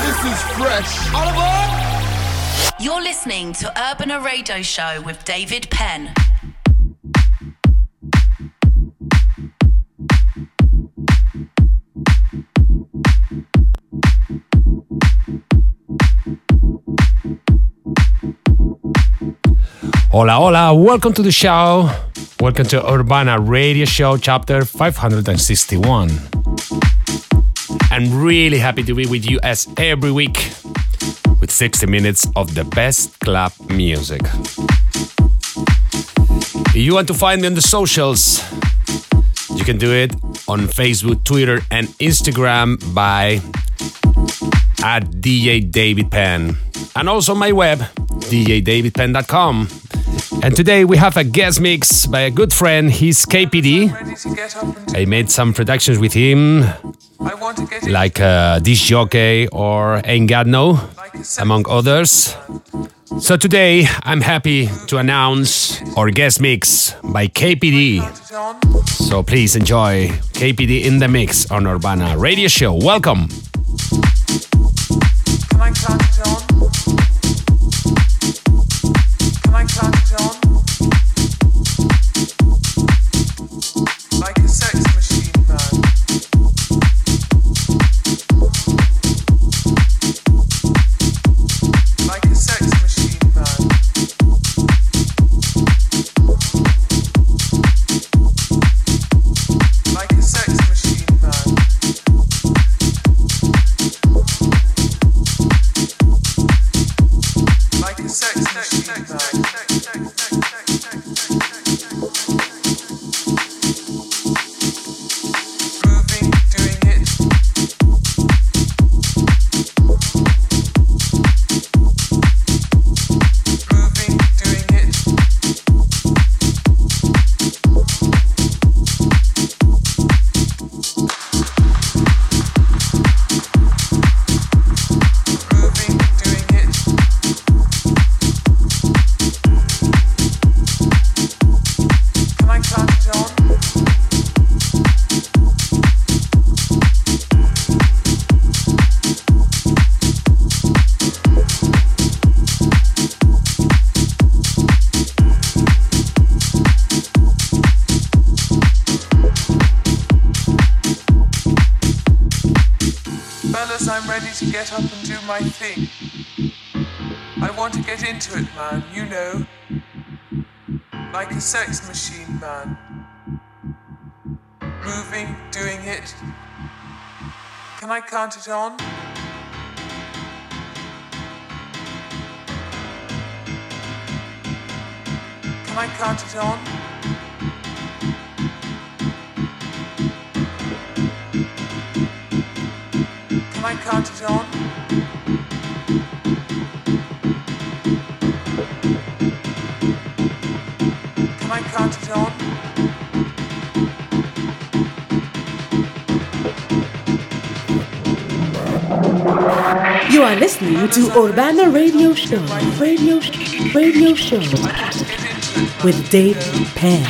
this is fresh. All aboard! You're listening to Urbana Radio Show with David Penn. Hola, hola, welcome to the show. Welcome to Urbana Radio Show, chapter 561. I'm really happy to be with you as every week with 60 minutes of the best club music. If you want to find me on the socials, you can do it on Facebook, Twitter, and Instagram by at DJ David Penn. And also my web, djdavidpenn.com. And today we have a guest mix by a good friend. He's KPD. I made some productions with him, like uh, Dish Jockey or Ain't Got No, among others. So today I'm happy to announce our guest mix by KPD. So please enjoy KPD in the mix on Urbana Radio Show. Welcome. Sex machine man. Moving, doing it. Can I count it on? Can I count it on? Can I count it on? You are listening to Urbana Radio Show, Radio, Radio Show. With Dave Penn.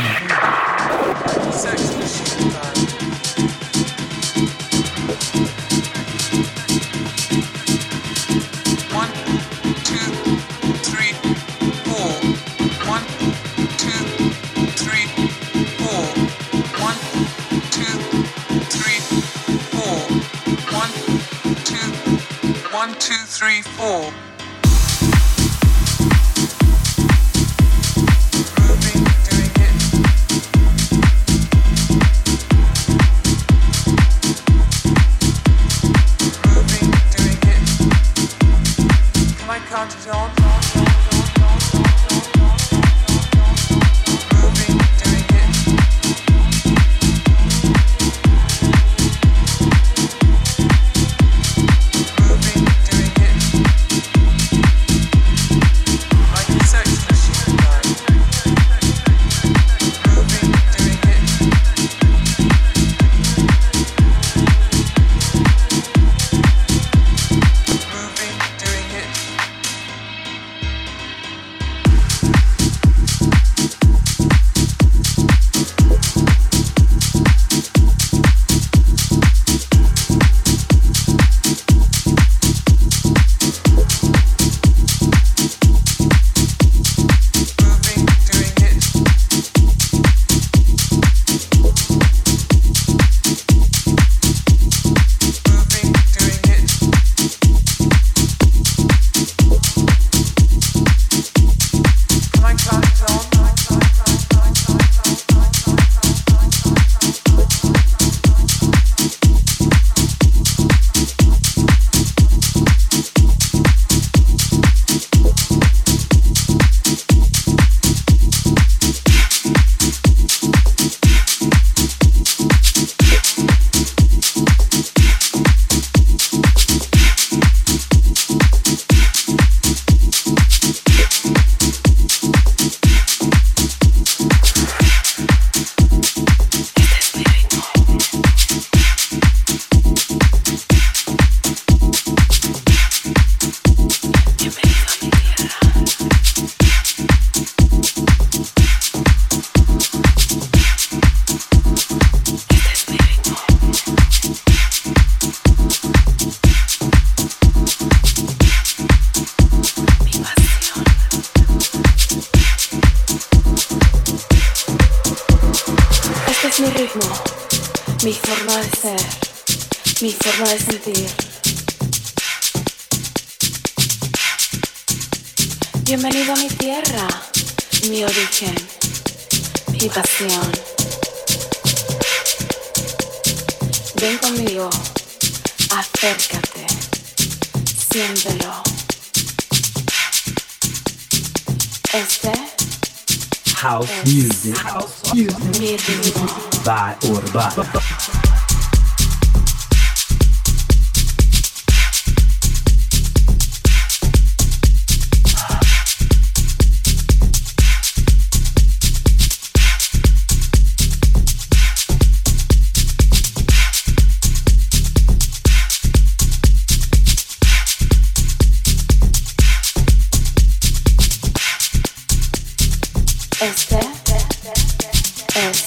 Es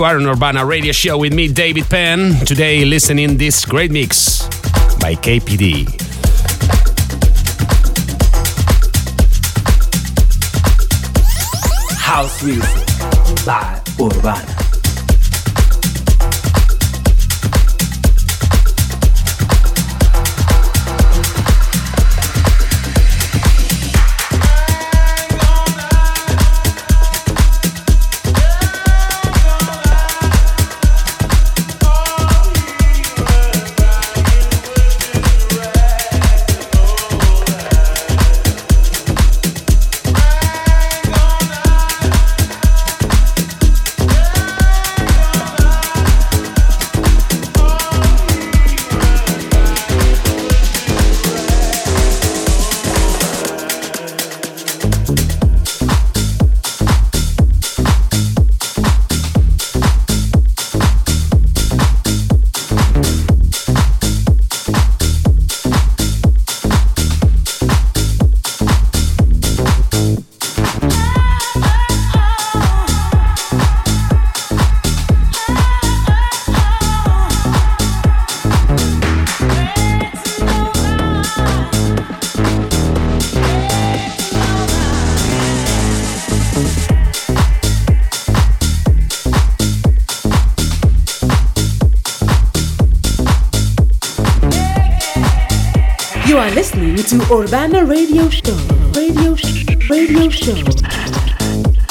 You are on Urbana Radio Show with me, David Penn. Today, listening this great mix by KPD. House music by Urbana. To Urbana Radio Show. Radio, Show, radio Show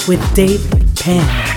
with Dave Penn.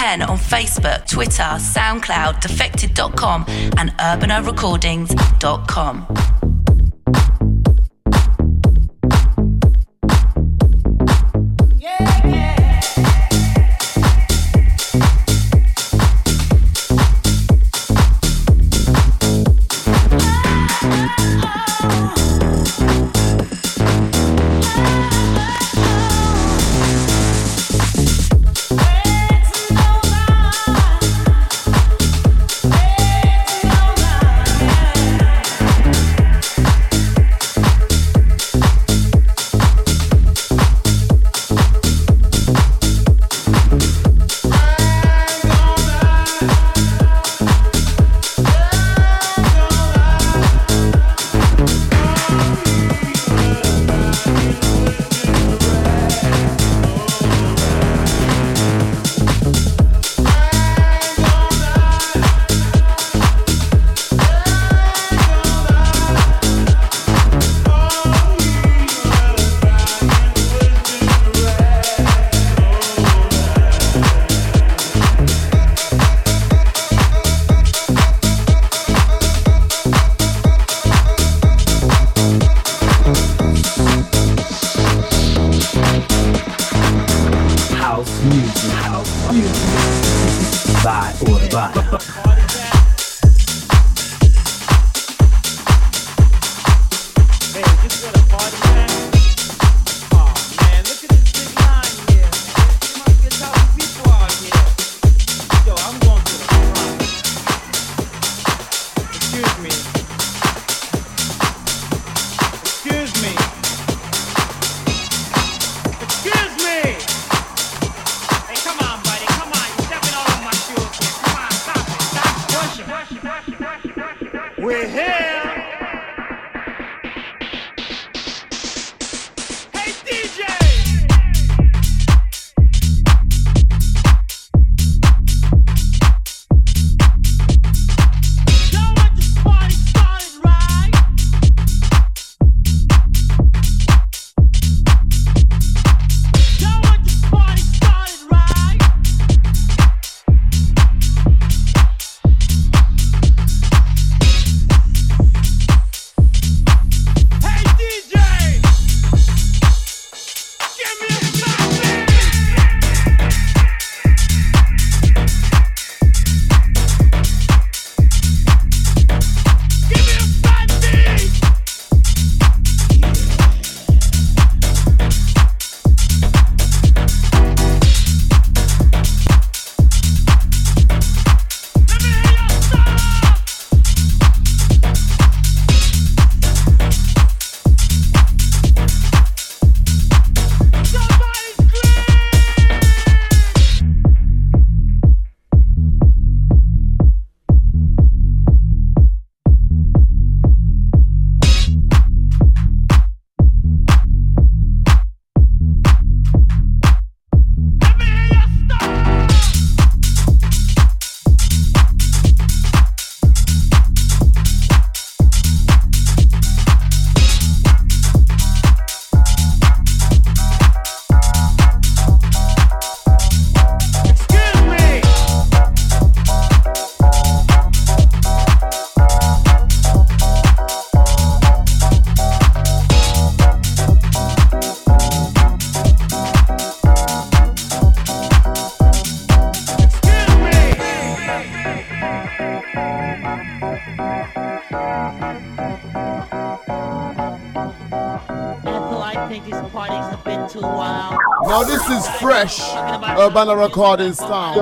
Penn on Facebook, Twitter, SoundCloud, defected.com, and urbanarecordings.com. Havana Recording Sound.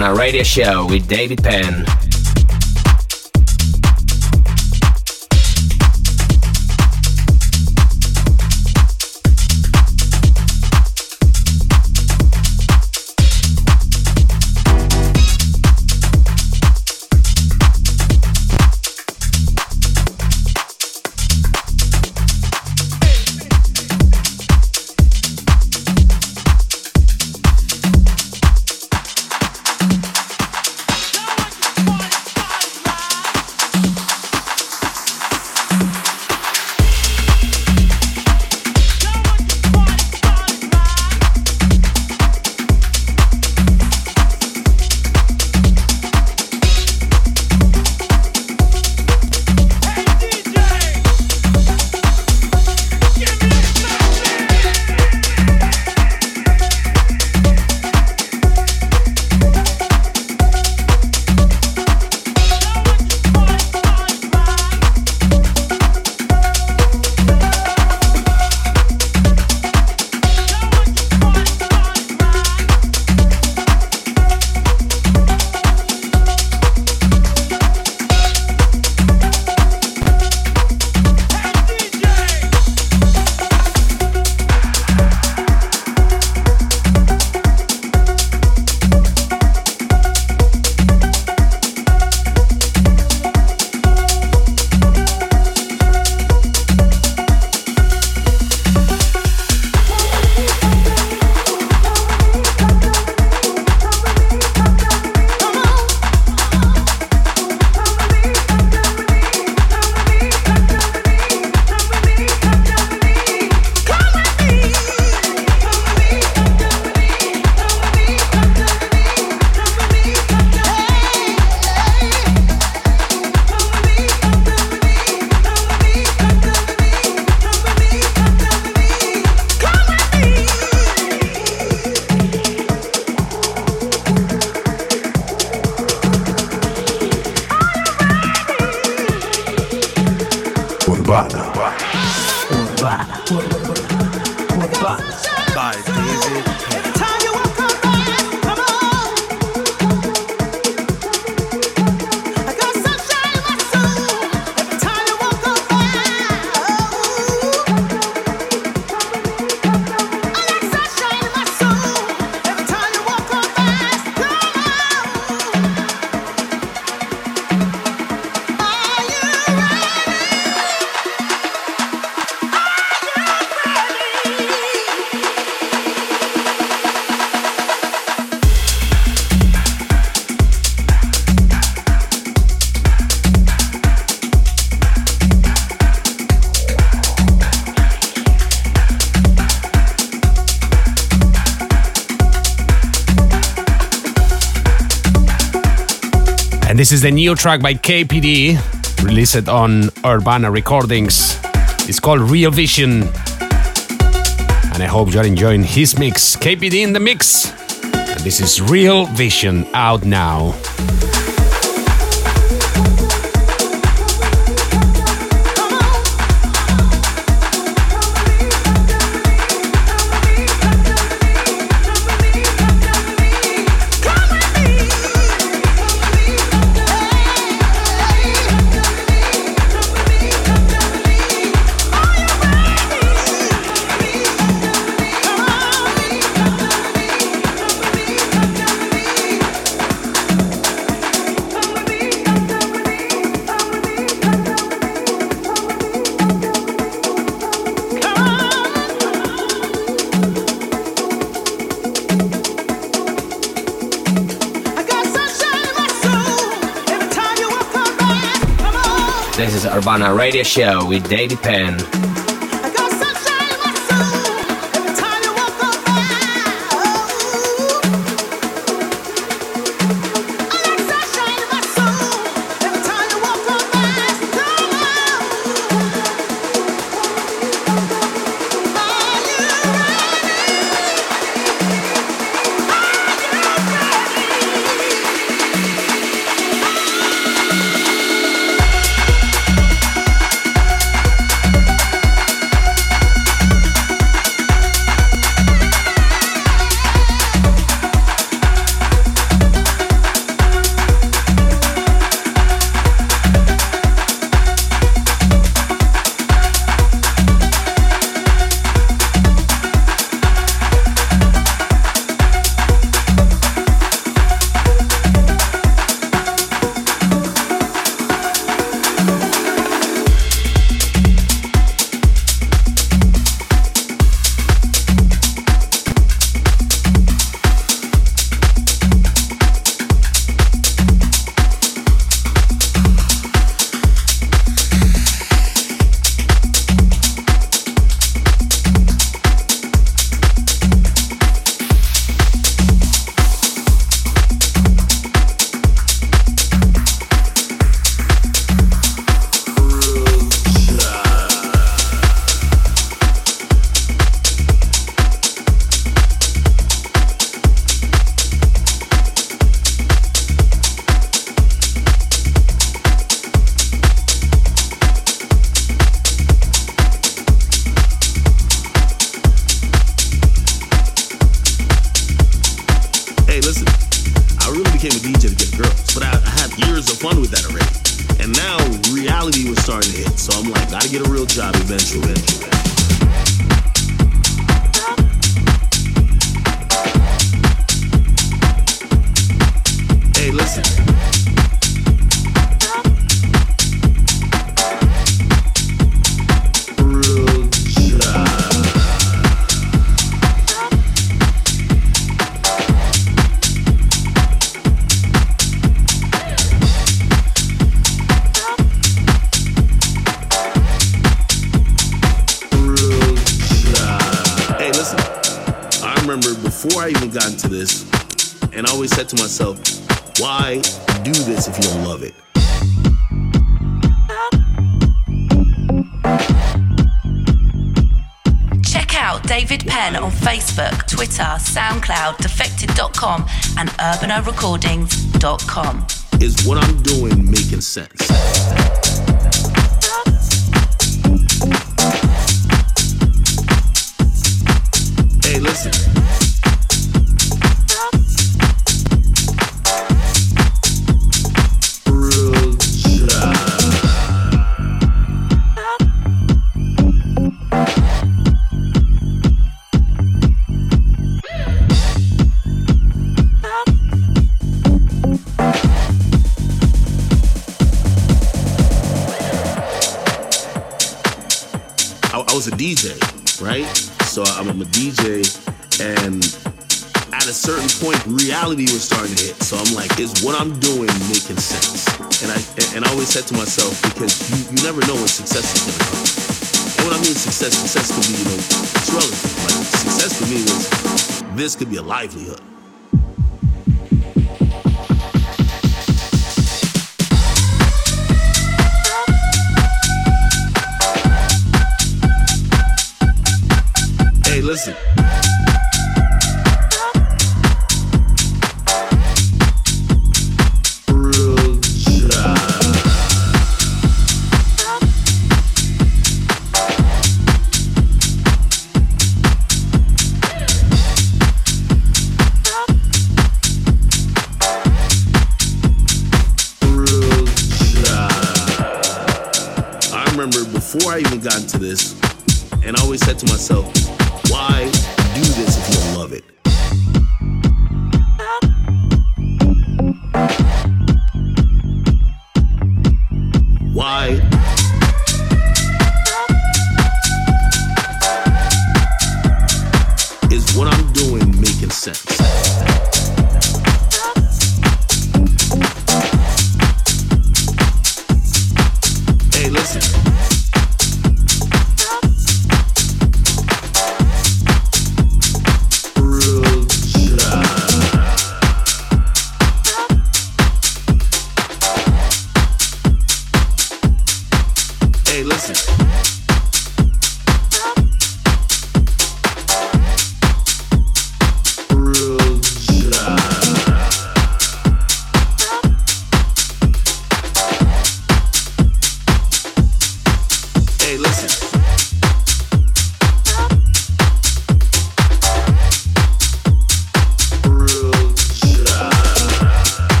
on our radio show with David Penn. This is the new track by KPD, released on Urbana Recordings. It's called Real Vision. And I hope you're enjoying his mix. KPD in the mix. And this is Real Vision out now. Urbana Radio Show with David Penn. Out David Penn on Facebook, Twitter, SoundCloud, Defected.com, and UrbanaRecordings.com. Is what I'm doing making sense? Right? So I'm a DJ, and at a certain point, reality was starting to hit. So I'm like, is what I'm doing making sense? And I and I always said to myself, because you, you never know when success is gonna come. And when I mean success, success could be, you know, it's relative. Like success for me was this could be a livelihood. Listen. Before I even got into this, and I always said to myself,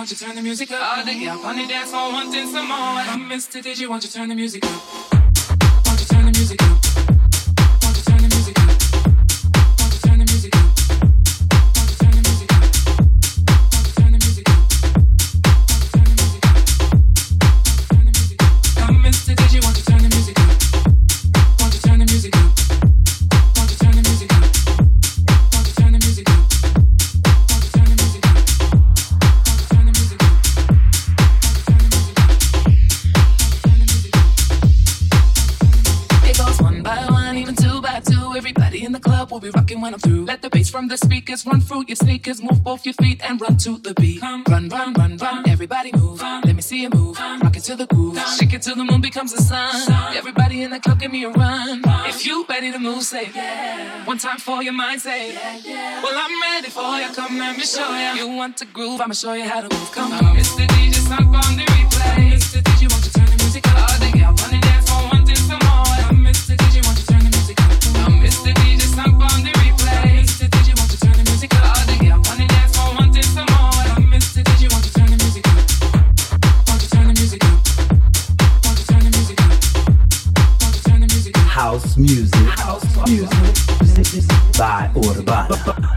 won't you turn the music up? All the girl on the dance floor wanting some more. Mr. DJ, won't you turn the music up? Won't you turn the music up? Speakers run through your sneakers. Move both your feet and run to the beat. Come, run, run, run, run. Everybody move. Let me see you move. Rock it to the groove. Shake it till the moon becomes the sun. Everybody in the club, give me a run. If you ready to move, say yeah. One time for your mind, say yeah. Well, I'm ready for you. Come, let me show you. You want to groove? I'ma show you how to move. Come, come. Mr. DJ, sunk on the replay. Mr. DJ, won't you turn the music up? Oh, All the girls on the dance floor wanting some more. Mr. DJ, won't you turn the music up? Mr. DJ, sunk on the House music. House music. By Urbana.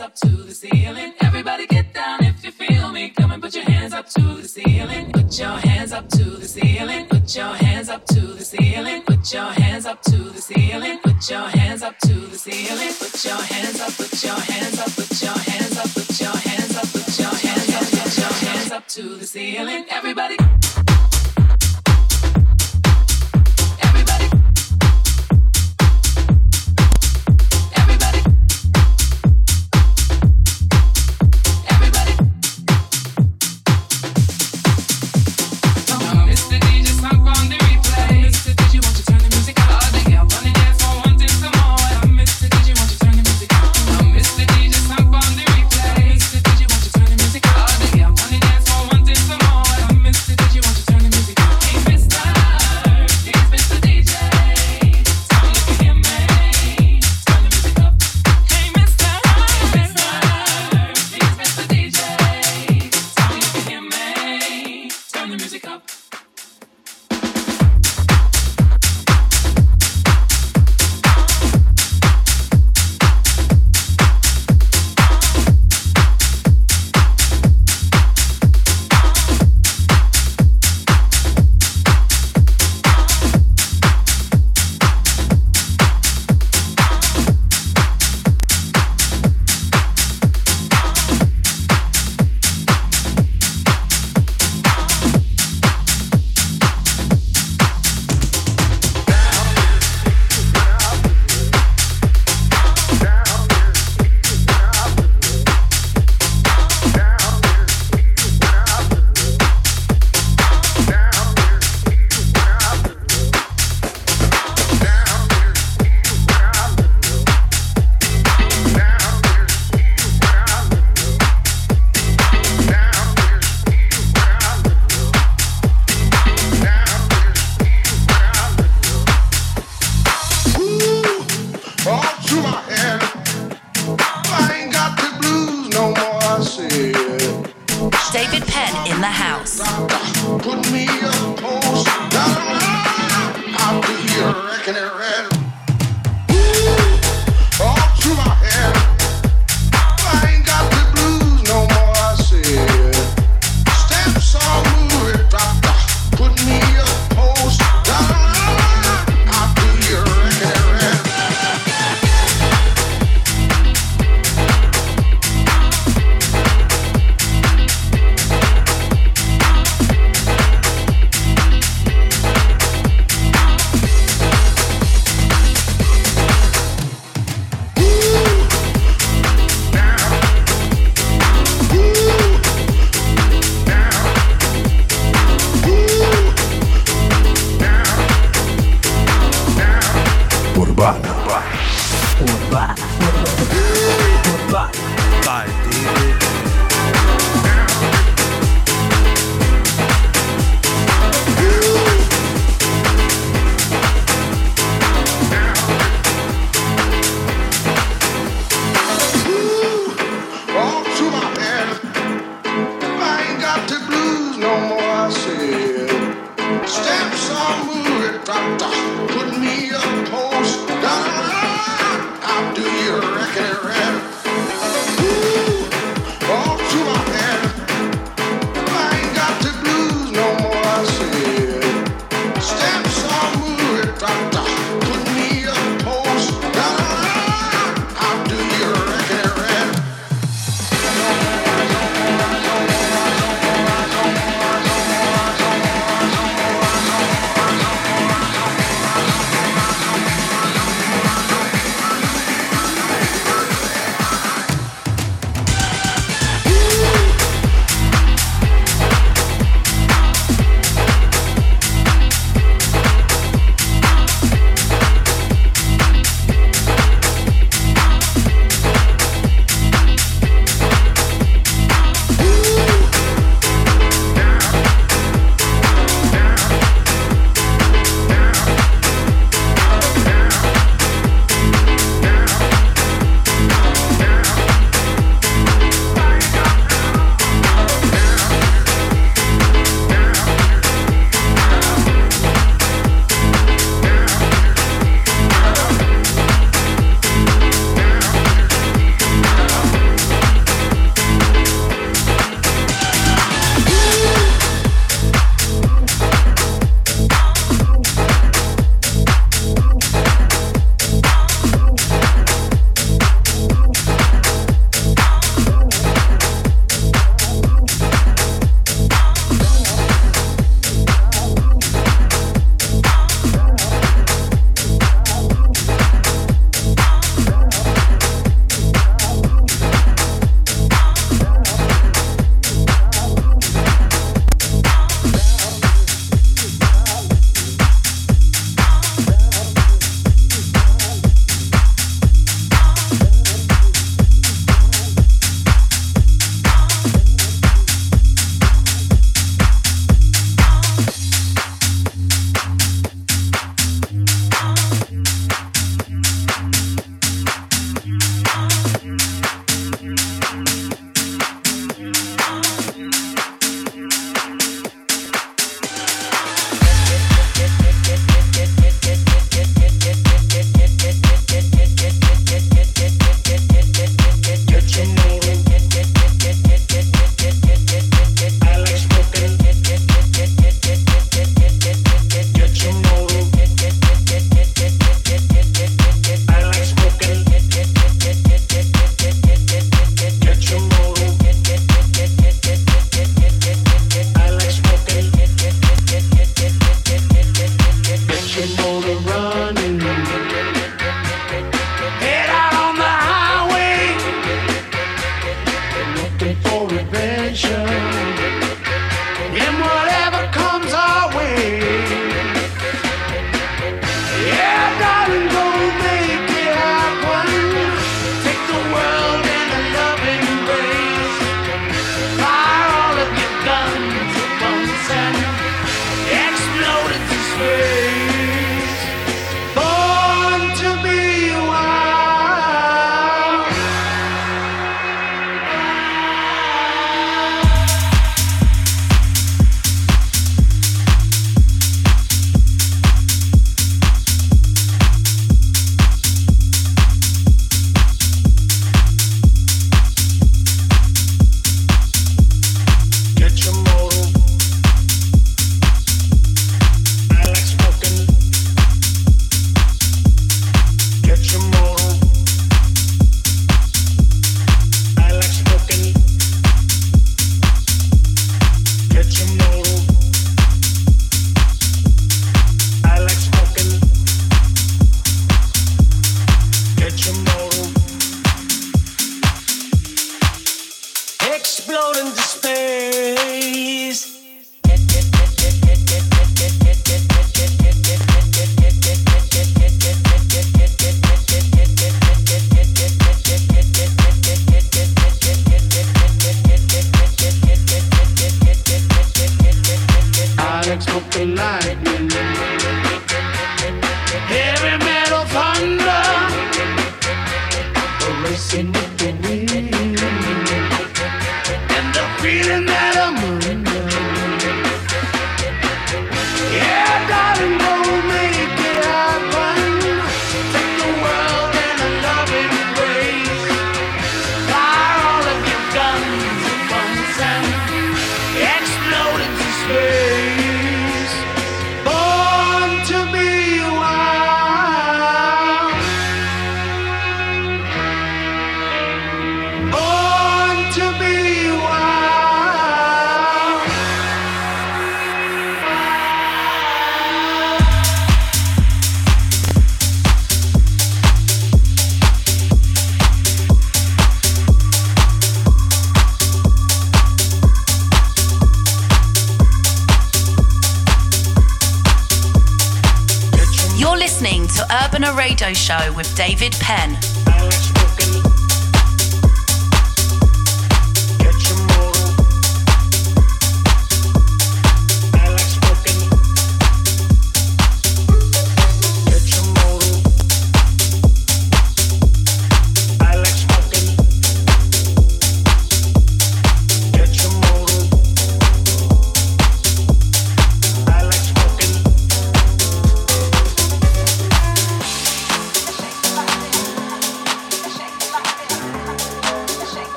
Up to the ceiling. Everybody get down if you feel me. Come and put your hands up to the ceiling. Put your hands up to the ceiling. Put your hands up to the ceiling. Put your hands up to the ceiling. Put your hands up to the ceiling. Put your hands up. Put your hands up. Put your hands up. Put your hands up. Put your hands up. Put your hands up to the ceiling. Everybody.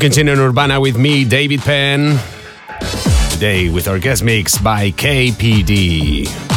You continue in Urbana with me, David Penn. Today with our guest mix by KPD.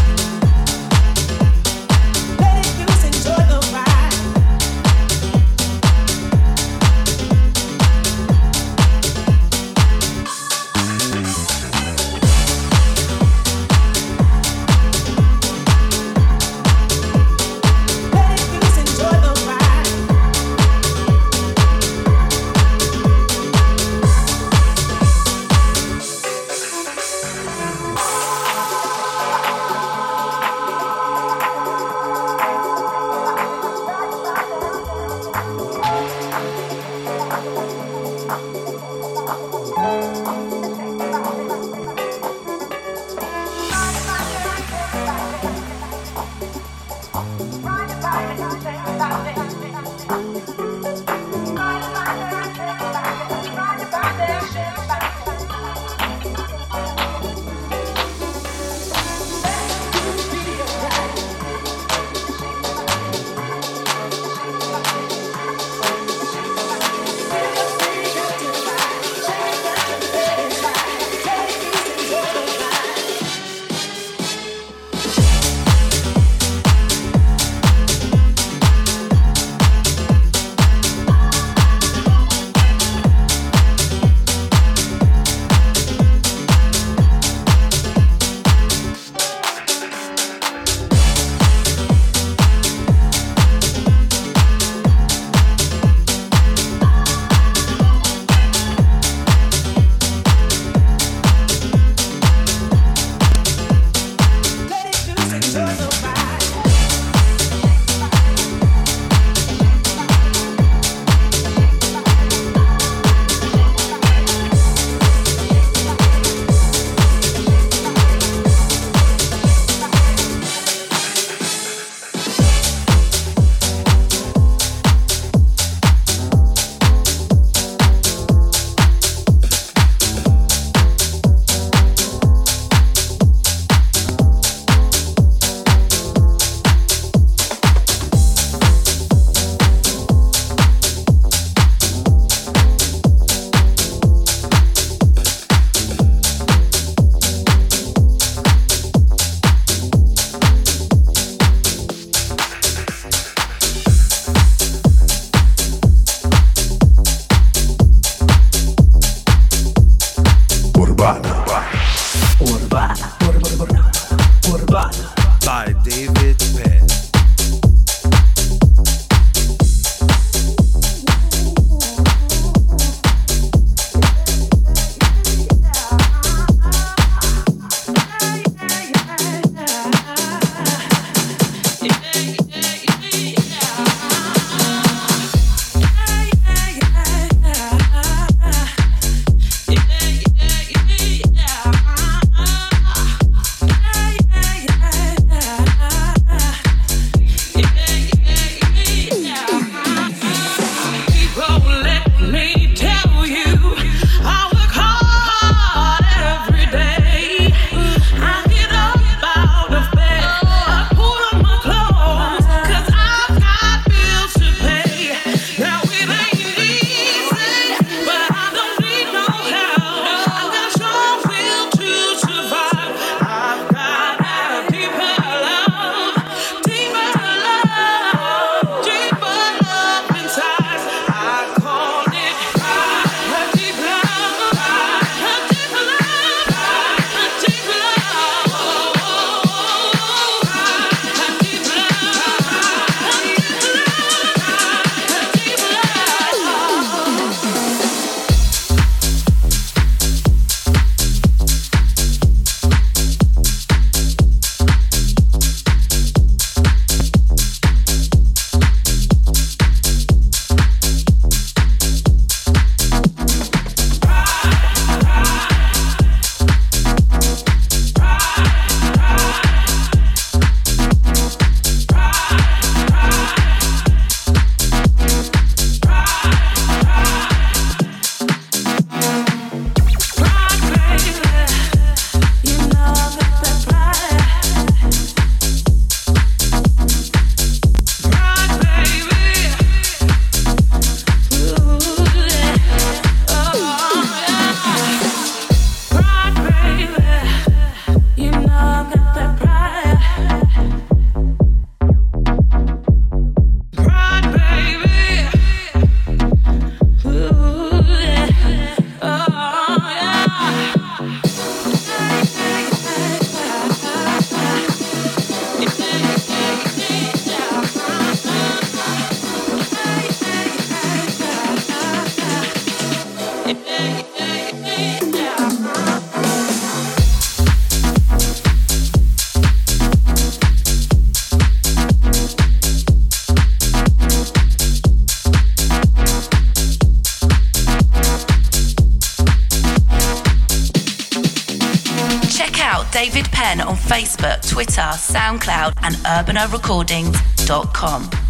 SoundCloud, and urbanarecordings.com.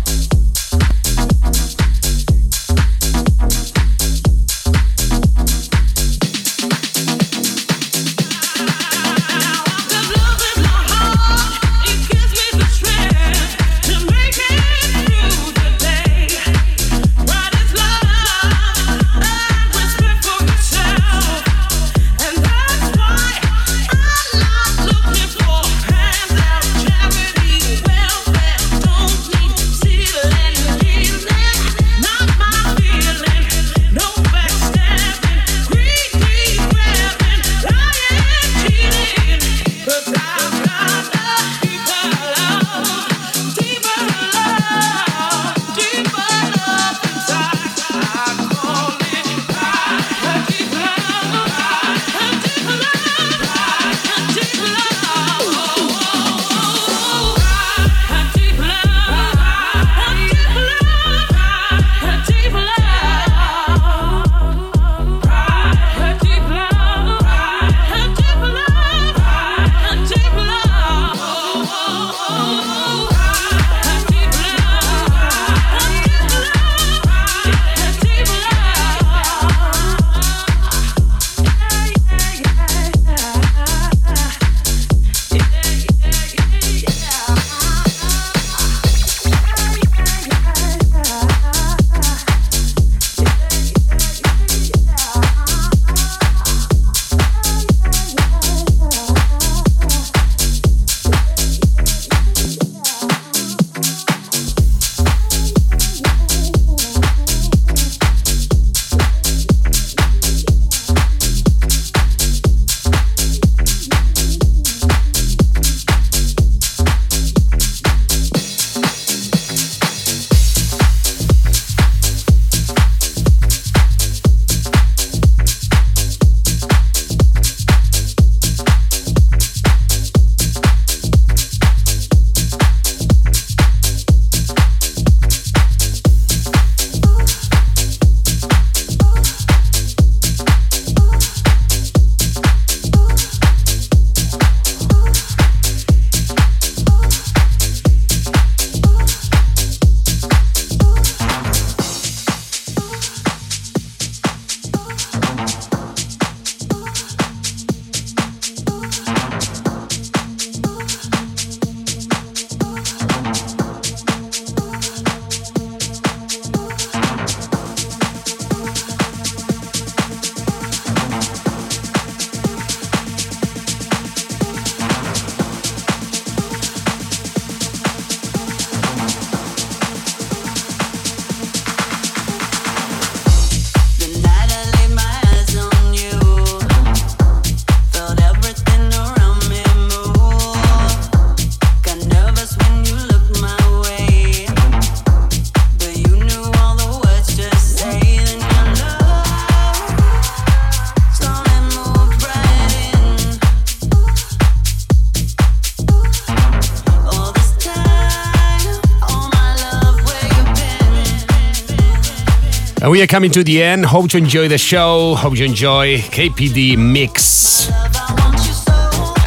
coming to the end. Hope you enjoy the show. Hope you enjoy KPD Mix.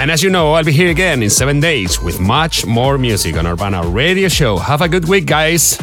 And as you know, I'll be here again in seven days with much more music on Urbana Radio Show. Have a good week, guys.